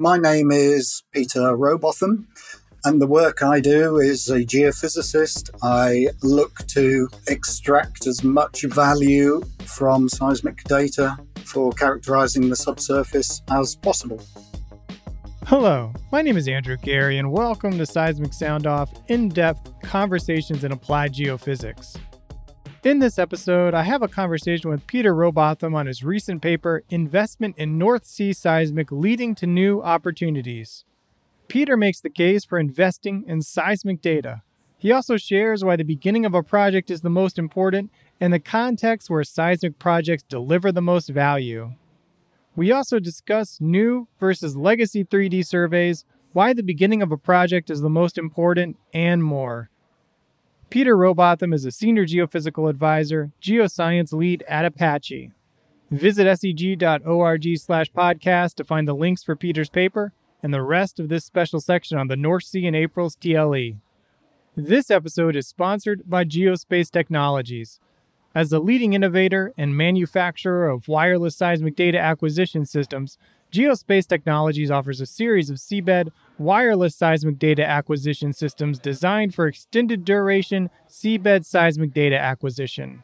My name is Peter Robotham, and the work I do is a geophysicist. I look to extract as much value from seismic data for characterizing the subsurface as possible. Hello, my name is Andrew Geary, and welcome to Seismic Sound Off in depth conversations in applied geophysics. In this episode, I have a conversation with Peter Robotham on his recent paper, Investment in North Sea Seismic Leading to New Opportunities. Peter makes the case for investing in seismic data. He also shares why the beginning of a project is the most important and the context where seismic projects deliver the most value. We also discuss new versus legacy 3D surveys, why the beginning of a project is the most important, and more. Peter Robotham is a senior geophysical advisor, geoscience lead at Apache. Visit seg.org slash podcast to find the links for Peter's paper and the rest of this special section on the North Sea in April's TLE. This episode is sponsored by Geospace Technologies. As the leading innovator and manufacturer of wireless seismic data acquisition systems, Geospace Technologies offers a series of seabed wireless seismic data acquisition systems designed for extended duration seabed seismic data acquisition.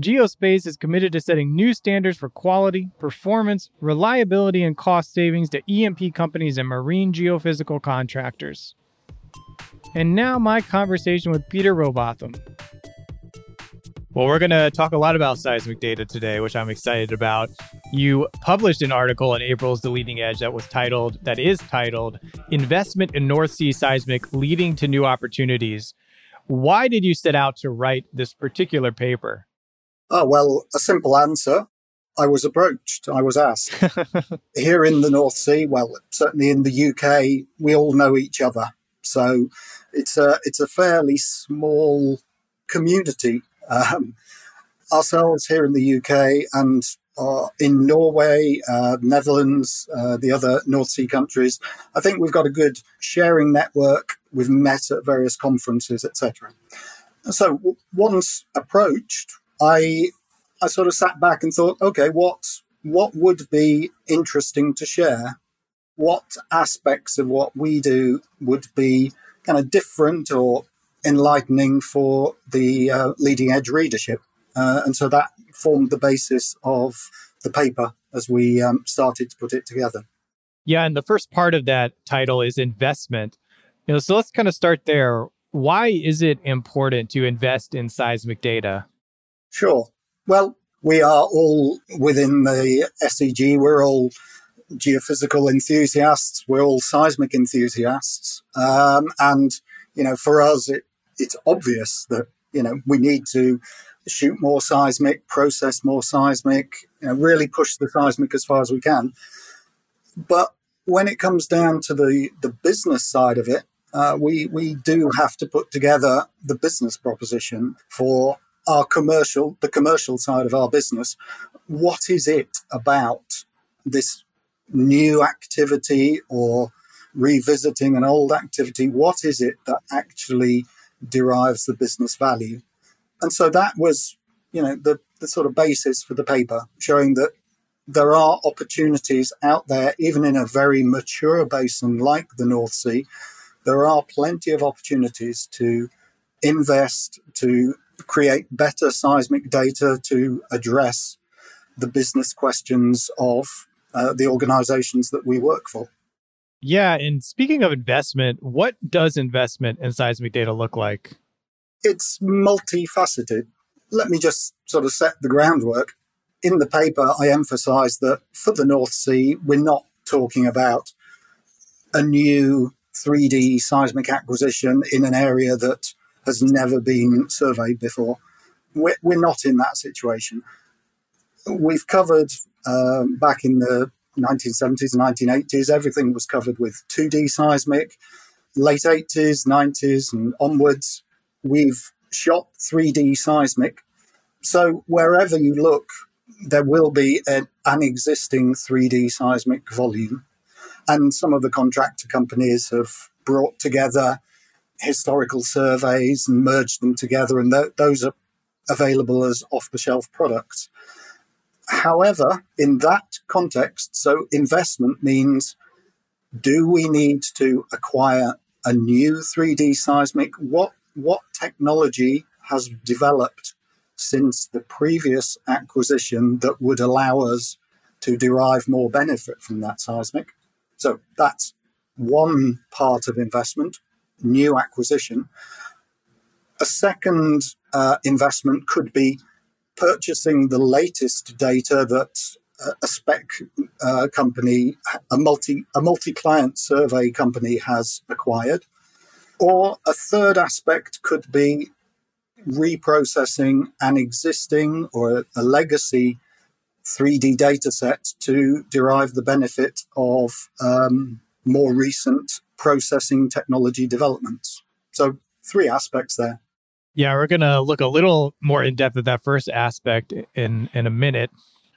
Geospace is committed to setting new standards for quality, performance, reliability, and cost savings to E&P companies and marine geophysical contractors. And now, my conversation with Peter Robotham. Well, we're going to talk a lot about seismic data today, which I'm excited about. You published an article in April's The Leading Edge that was titled, that is titled, Investment in North Sea Seismic Leading to New Opportunities. Why did you set out to write this particular paper? Oh, well, a simple answer. I was approached. I was asked. Here in the North Sea, well, certainly in the UK, we all know each other. So it's a, it's a fairly small community um, ourselves here in the UK and uh, in Norway, uh, Netherlands, uh, the other North Sea countries, I think we've got a good sharing network. We've met at various conferences, etc. So once approached, I I sort of sat back and thought, okay, what what would be interesting to share? What aspects of what we do would be kind of different or enlightening for the uh, leading edge readership. Uh, and so that formed the basis of the paper as we um, started to put it together. Yeah, and the first part of that title is investment. You know, so let's kind of start there. Why is it important to invest in seismic data? Sure. Well, we are all within the SEG. We're all geophysical enthusiasts. We're all seismic enthusiasts, um, and you know, for us, it it's obvious that you know we need to shoot more seismic, process more seismic, you know, really push the seismic as far as we can. But when it comes down to the the business side of it, uh, we we do have to put together the business proposition for our commercial, the commercial side of our business. What is it about this new activity or revisiting an old activity? What is it that actually derives the business value. And so that was, you know, the, the sort of basis for the paper, showing that there are opportunities out there, even in a very mature basin like the North Sea. There are plenty of opportunities to invest, to create better seismic data to address the business questions of uh, the organizations that we work for. Yeah. And speaking of investment, what does investment in seismic data look like? It's multifaceted. Let me just sort of set the groundwork. In the paper, I emphasize that for the North Sea, we're not talking about a new 3D seismic acquisition in an area that has never been surveyed before. We're, we're not in that situation. We've covered um, back in the 1970s and 1980s, everything was covered with 2D seismic. Late 80s, 90s, and onwards, we've shot 3D seismic. So wherever you look, there will be an, an existing 3D seismic volume. And some of the contractor companies have brought together historical surveys and merged them together, and th- those are available as off the shelf products. However, in that context, so investment means do we need to acquire a new 3D seismic? What what technology has developed since the previous acquisition that would allow us to derive more benefit from that seismic? So that's one part of investment, new acquisition. A second uh, investment could be purchasing the latest data that a spec uh, company, a multi a multi client survey company has acquired, or a third aspect could be reprocessing an existing or a legacy 3D data set to derive the benefit of um, more recent processing technology developments. So, three aspects there. Yeah, we're going to look a little more in depth at that first aspect in, in a minute.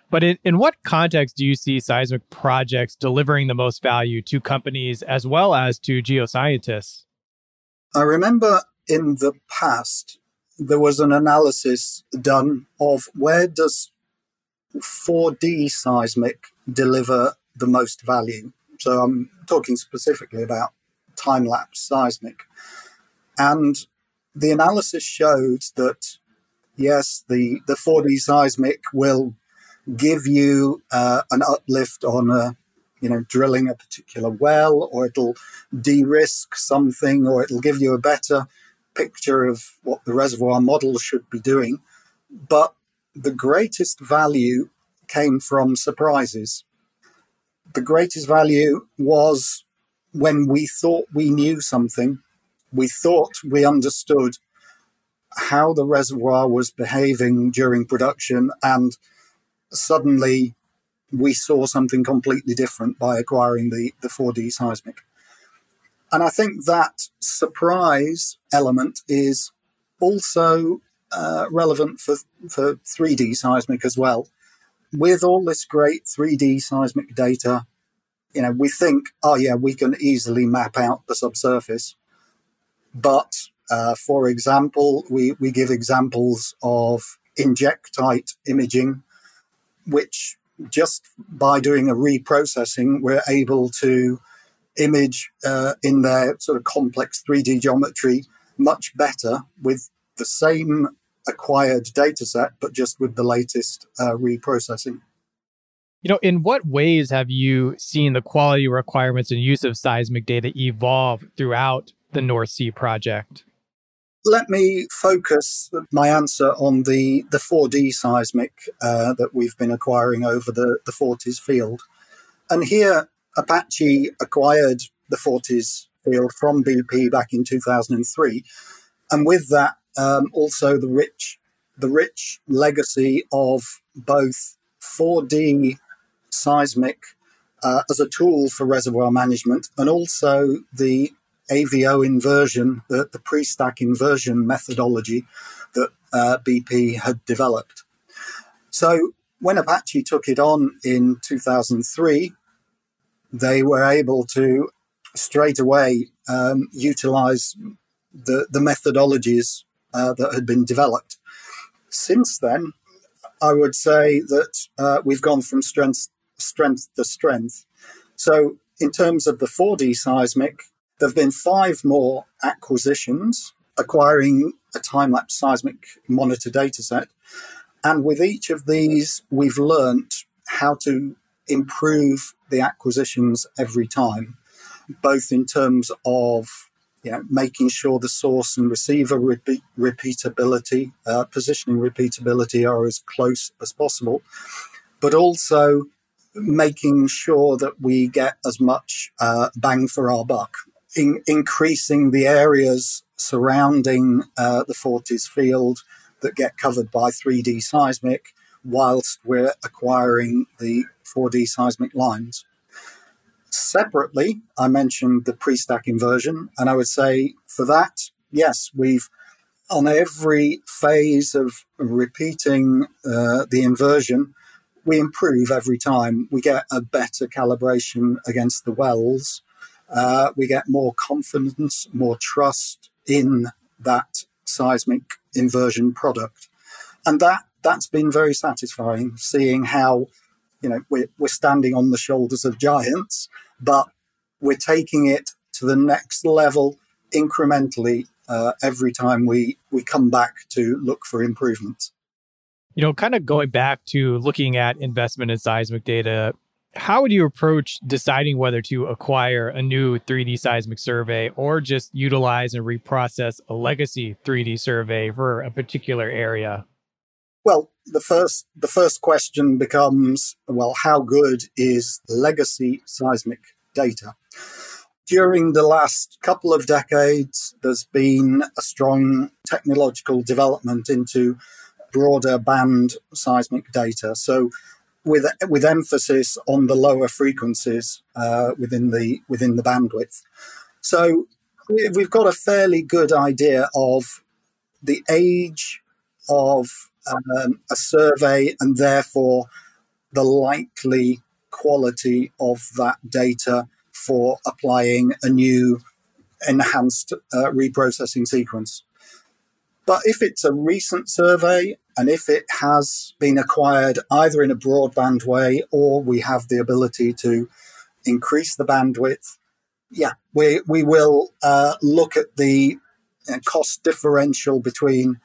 But in, in what context do you see seismic projects delivering the most value to companies as well as to geoscientists? I remember in the past, there was an analysis done of where does 4D seismic deliver the most value. So I'm talking specifically about time lapse seismic. And the analysis showed that yes, the, the 4D seismic will give you uh, an uplift on a you know drilling a particular well or it'll de-risk something or it'll give you a better picture of what the reservoir model should be doing. But the greatest value came from surprises. The greatest value was when we thought we knew something we thought we understood how the reservoir was behaving during production and suddenly we saw something completely different by acquiring the, the 4D seismic. And I think that surprise element is also uh, relevant for, for 3D seismic as well. With all this great 3D seismic data, you know, we think, oh yeah, we can easily map out the subsurface. But uh, for example, we, we give examples of injectite imaging which just by doing a reprocessing, we're able to image uh, in their sort of complex 3D geometry much better with the same acquired data set, but just with the latest uh, reprocessing. You know, in what ways have you seen the quality requirements and use of seismic data evolve throughout the North Sea project? let me focus my answer on the, the 4D seismic uh, that we've been acquiring over the, the Forties field. And here, Apache acquired the Forties field from BP back in 2003. And with that, um, also the rich, the rich legacy of both 4D seismic uh, as a tool for reservoir management and also the AVO inversion, the, the pre stack inversion methodology that uh, BP had developed. So when Apache took it on in 2003, they were able to straight away um, utilize the, the methodologies uh, that had been developed. Since then, I would say that uh, we've gone from strength strength to strength. So, in terms of the 4D seismic, there have been five more acquisitions acquiring a time lapse seismic monitor dataset. And with each of these, we've learned how to improve the acquisitions every time, both in terms of you know, making sure the source and receiver repeat, repeatability, uh, positioning repeatability are as close as possible, but also making sure that we get as much uh, bang for our buck in, increasing the areas surrounding uh, the Forties field that get covered by 3D seismic whilst we're acquiring the 4D seismic lines. Separately, I mentioned the pre stack inversion, and I would say for that, yes, we've on every phase of repeating uh, the inversion, we improve every time. We get a better calibration against the wells uh, we get more confidence, more trust in that seismic inversion product. And that, that's been very satisfying, seeing how, you know, we're, we're standing on the shoulders of giants, but we're taking it to the next level incrementally uh, every time we, we come back to look for improvements. You know, kind of going back to looking at investment in seismic data, how would you approach deciding whether to acquire a new 3D seismic survey or just utilize and reprocess a legacy 3D survey for a particular area? Well, the first the first question becomes well, how good is legacy seismic data? During the last couple of decades, there's been a strong technological development into broader band seismic data. So, with with emphasis on the lower frequencies uh, within the within the bandwidth. So, we've got a fairly good idea of the age of um, a survey and therefore the likely quality of that data for applying a new enhanced uh, reprocessing sequence. But if it's a recent survey and if it has been acquired either in a broadband way or we have the ability to increase the bandwidth, yeah, we, we will uh, look at the uh, cost differential between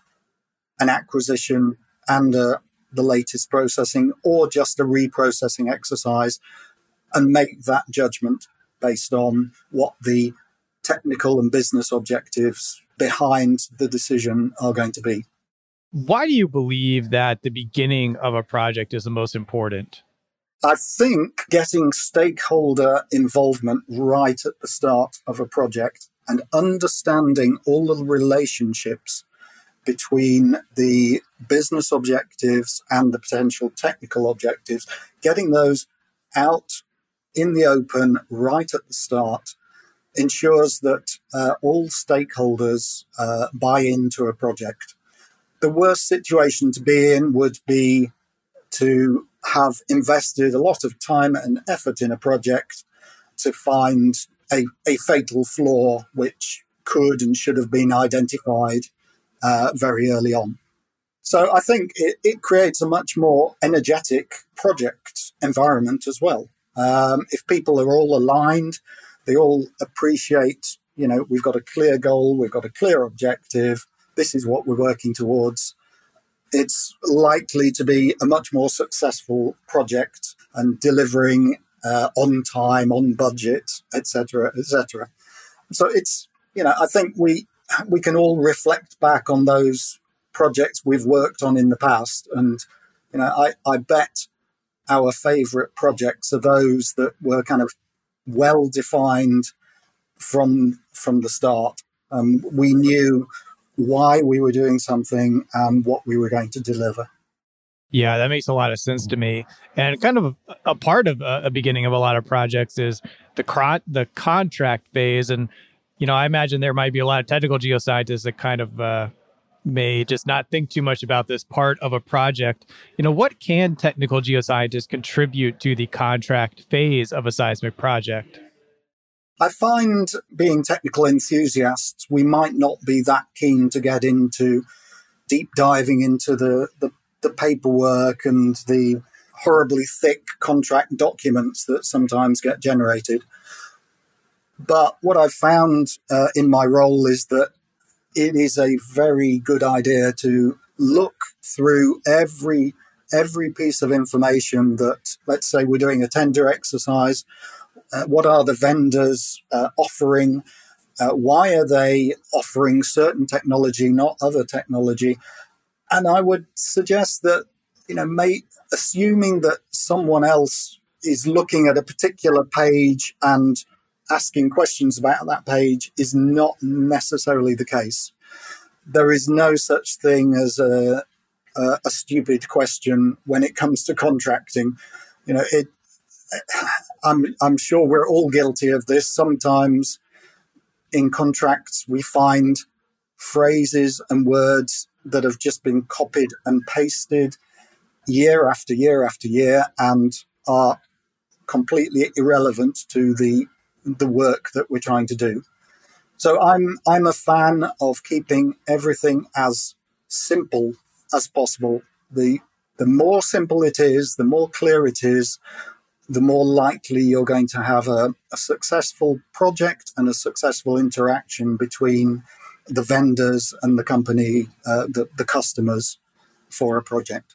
an acquisition and uh, the latest processing or just a reprocessing exercise and make that judgment based on what the technical and business objectives behind the decision are going to be. Why do you believe that the beginning of a project is the most important? I think getting stakeholder involvement right at the start of a project and understanding all the relationships between the business objectives and the potential technical objectives, getting those out in the open right at the start ensures that uh, all stakeholders uh, buy into a project. The worst situation to be in would be to have invested a lot of time and effort in a project to find a, a fatal flaw which could and should have been identified uh, very early on. So I think it, it creates a much more energetic project environment as well. Um, if people are all aligned, they all appreciate, you know, we've got a clear goal, we've got a clear objective, this is what we're working towards. It's likely to be a much more successful project and delivering uh, on time, on budget, etc., etc. So it's, you know, I think we we can all reflect back on those projects we've worked on in the past, and you know, I, I bet our favourite projects are those that were kind of well defined from from the start. Um, we knew why we were doing something and what we were going to deliver. Yeah, that makes a lot of sense to me. And kind of a, part of a, a, beginning of a lot of projects is the cron- the contract phase. And you know, I imagine there might be a lot of technical geoscientists that kind of uh, may just not think too much about this part of a project. You know, what can technical geoscientists contribute to the contract phase of a seismic project? I find being technical enthusiasts, we might not be that keen to get into deep diving into the, the, the paperwork and the horribly thick contract documents that sometimes get generated. But what I've found uh, in my role is that it is a very good idea to look through every every piece of information that let's say we're doing a tender exercise uh, what are the vendors uh, offering uh, why are they offering certain technology not other technology and i would suggest that you know may, assuming that someone else is looking at a particular page and asking questions about that page is not necessarily the case. There is no such thing as a, a, a stupid question when it comes to contracting. You know, it. I'm I'm sure we're all guilty of this. Sometimes in contracts we find phrases and words that have just been copied and pasted year after year after year and are completely irrelevant to the the work that we're trying to do. So I'm I'm a fan of keeping everything as simple as possible. The the more simple it is, the more clear it is, the more likely you're going to have a, a successful project and a successful interaction between the vendors and the company, uh, the, the customers for a project.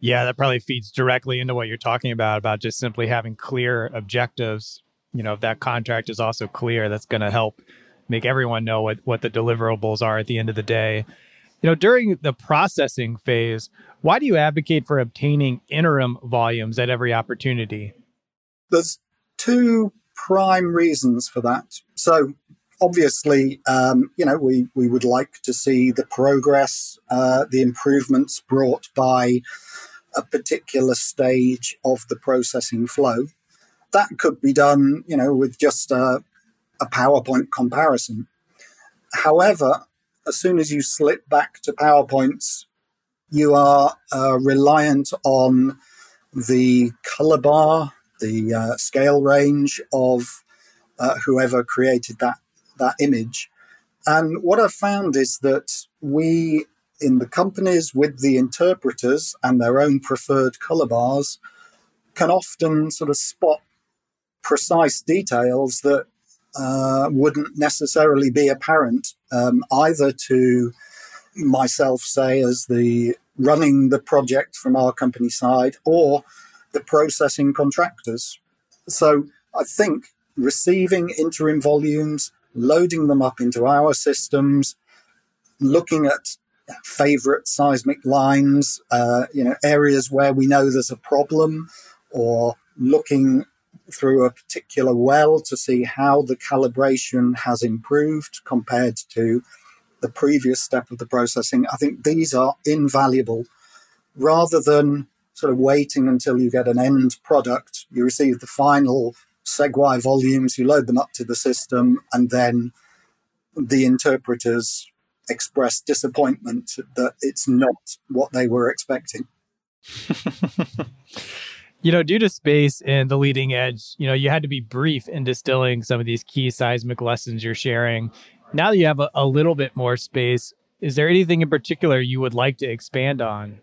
Yeah, that probably feeds directly into what you're talking about, about just simply having clear objectives. You know, if that contract is also clear, that's going to help make everyone know what, what the deliverables are at the end of the day. You know, during the processing phase, why do you advocate for obtaining interim volumes at every opportunity? There's two prime reasons for that. So, obviously, um, you know, we, we would like to see the progress, uh, the improvements brought by a particular stage of the processing flow. That could be done, you know, with just a, a PowerPoint comparison. However, as soon as you slip back to PowerPoints, you are uh, reliant on the color bar, the uh, scale range of uh, whoever created that that image. And what I've found is that we in the companies with the interpreters and their own preferred color bars can often sort of spot precise details that uh, wouldn't necessarily be apparent um, either to myself, say, as the running the project from our company side, or the processing contractors. So I think receiving interim volumes, loading them up into our systems, looking at favorite seismic lines, uh, you know, areas where we know there's a problem, or looking through a particular well to see how the calibration has improved compared to the previous step of the processing. I think these are invaluable rather than sort of waiting until you get an end product. You receive the final SEG-Y volumes, you load them up to the system, and then the interpreters express disappointment that it's not what they were expecting. you know, due to space and the leading edge, you know, you had to be brief in distilling some of these key seismic lessons you're sharing. Now that you have a, a little bit more space, is there anything in particular you would like to expand on?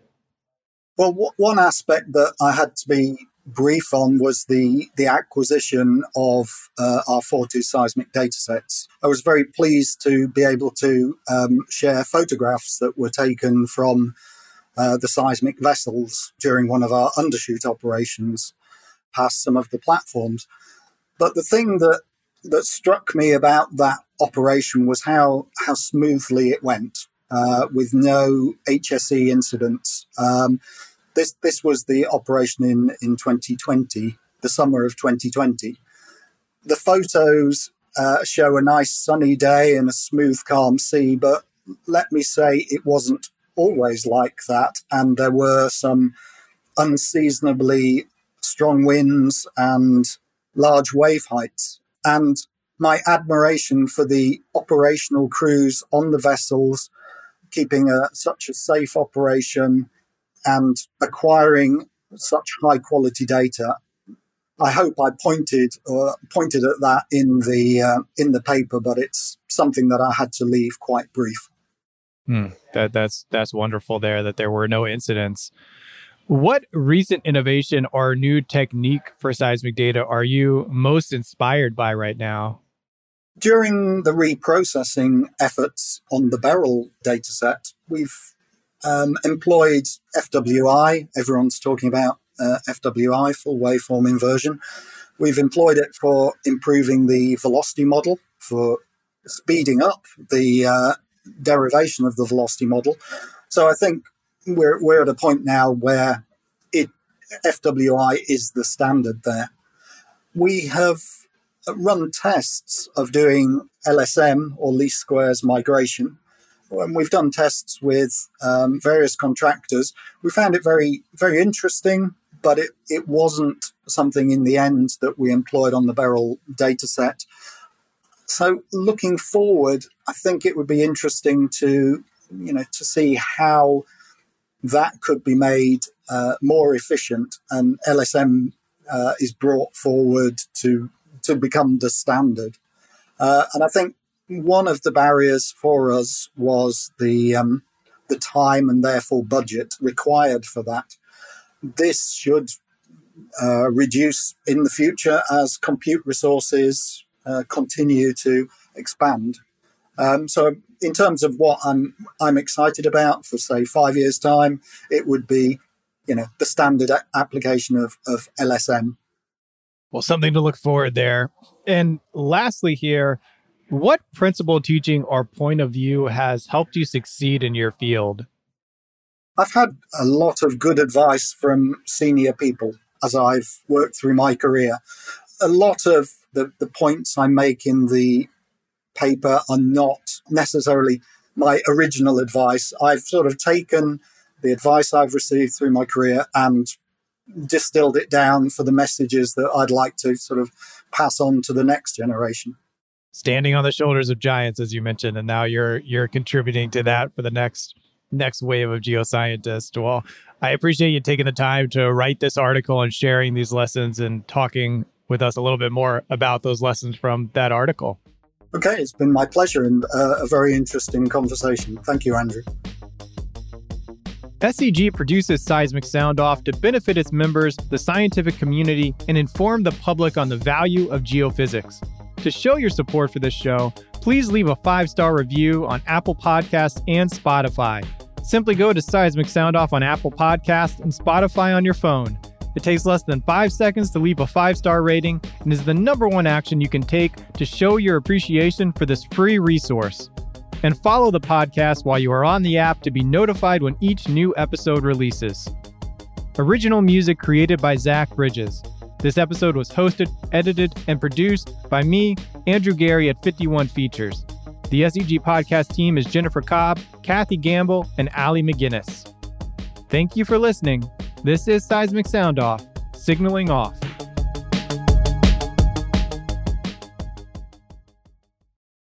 Well, w- one aspect that I had to be brief on was the the acquisition of uh, our Forties seismic datasets. I was very pleased to be able to um, share photographs that were taken from uh, the seismic vessels during one of our undershoot operations past some of the platforms. But the thing that that struck me about that operation was how how smoothly it went uh, with no HSE incidents. Um, this this was the operation in in 2020, the summer of 2020. The photos uh, show a nice sunny day and a smooth, calm sea, but let me say it wasn't always like that, and there were some unseasonably strong winds and large wave heights. And my admiration for the operational crews on the vessels, keeping a, such a safe operation and acquiring such high quality data. I hope I pointed uh, pointed at that in the uh, in the paper, but it's something that I had to leave quite brief. Hmm. That that's that's wonderful. There that there were no incidents. What recent innovation or new technique for seismic data are you most inspired by right now? During the reprocessing efforts on the Beryl dataset, we've um, employed FWI. Everyone's talking about uh, FWI, full waveform inversion. We've employed it for improving the velocity model, for speeding up the uh, derivation of the velocity model. So I think we're, we're at a point now where it, FWI is the standard there. We have run tests of doing LSM or least squares migration And we've done tests with um, various contractors, we found it very, very interesting, but it, it wasn't something in the end that we employed on the Beryl dataset. So looking forward, I think it would be interesting to, you know, to see how that could be made uh, more efficient and LSM uh, is brought forward to to become the standard. Uh, and I think one of the barriers for us was the um, the time and therefore budget required for that. This should uh, reduce in the future as compute resources uh, continue to expand. Um, so, in terms of what I'm I'm excited about for say five years time, it would be, you know, the standard application of of LSM. Well, something to look forward there. And lastly, here, what principle teaching or point of view has helped you succeed in your field? I've had a lot of good advice from senior people as I've worked through my career. A lot of the, the points I make in the paper are not necessarily my original advice. I've sort of taken the advice I've received through my career and distilled it down for the messages that I'd like to sort of pass on to the next generation. Standing on the shoulders of giants, as you mentioned, and now you're you're contributing to that for the next next wave of geoscientists. Well, I appreciate you taking the time to write this article and sharing these lessons and talking with us a little bit more about those lessons from that article. Okay, it's been my pleasure and uh, a very interesting conversation. Thank you, Andrew. SEG produces Seismic Sound Off to benefit its members, the scientific community, and inform the public on the value of geophysics. To show your support for this show, please leave a five star review on Apple Podcasts and Spotify. Simply go to Seismic Sound Off on Apple Podcasts and Spotify on your phone. It takes less than five seconds to leave a five star rating and is the number one action you can take to show your appreciation for this free resource. And follow the podcast while you are on the app to be notified when each new episode releases. Original music created by Zach Bridges. This episode was hosted, edited, and produced by me, Andrew Geary at 51 Features. The SEG podcast team is Jennifer Cobb, Kathy Gamble, and Allie McGinnis. Thank you for listening. This is Seismic Sound Off, signaling off.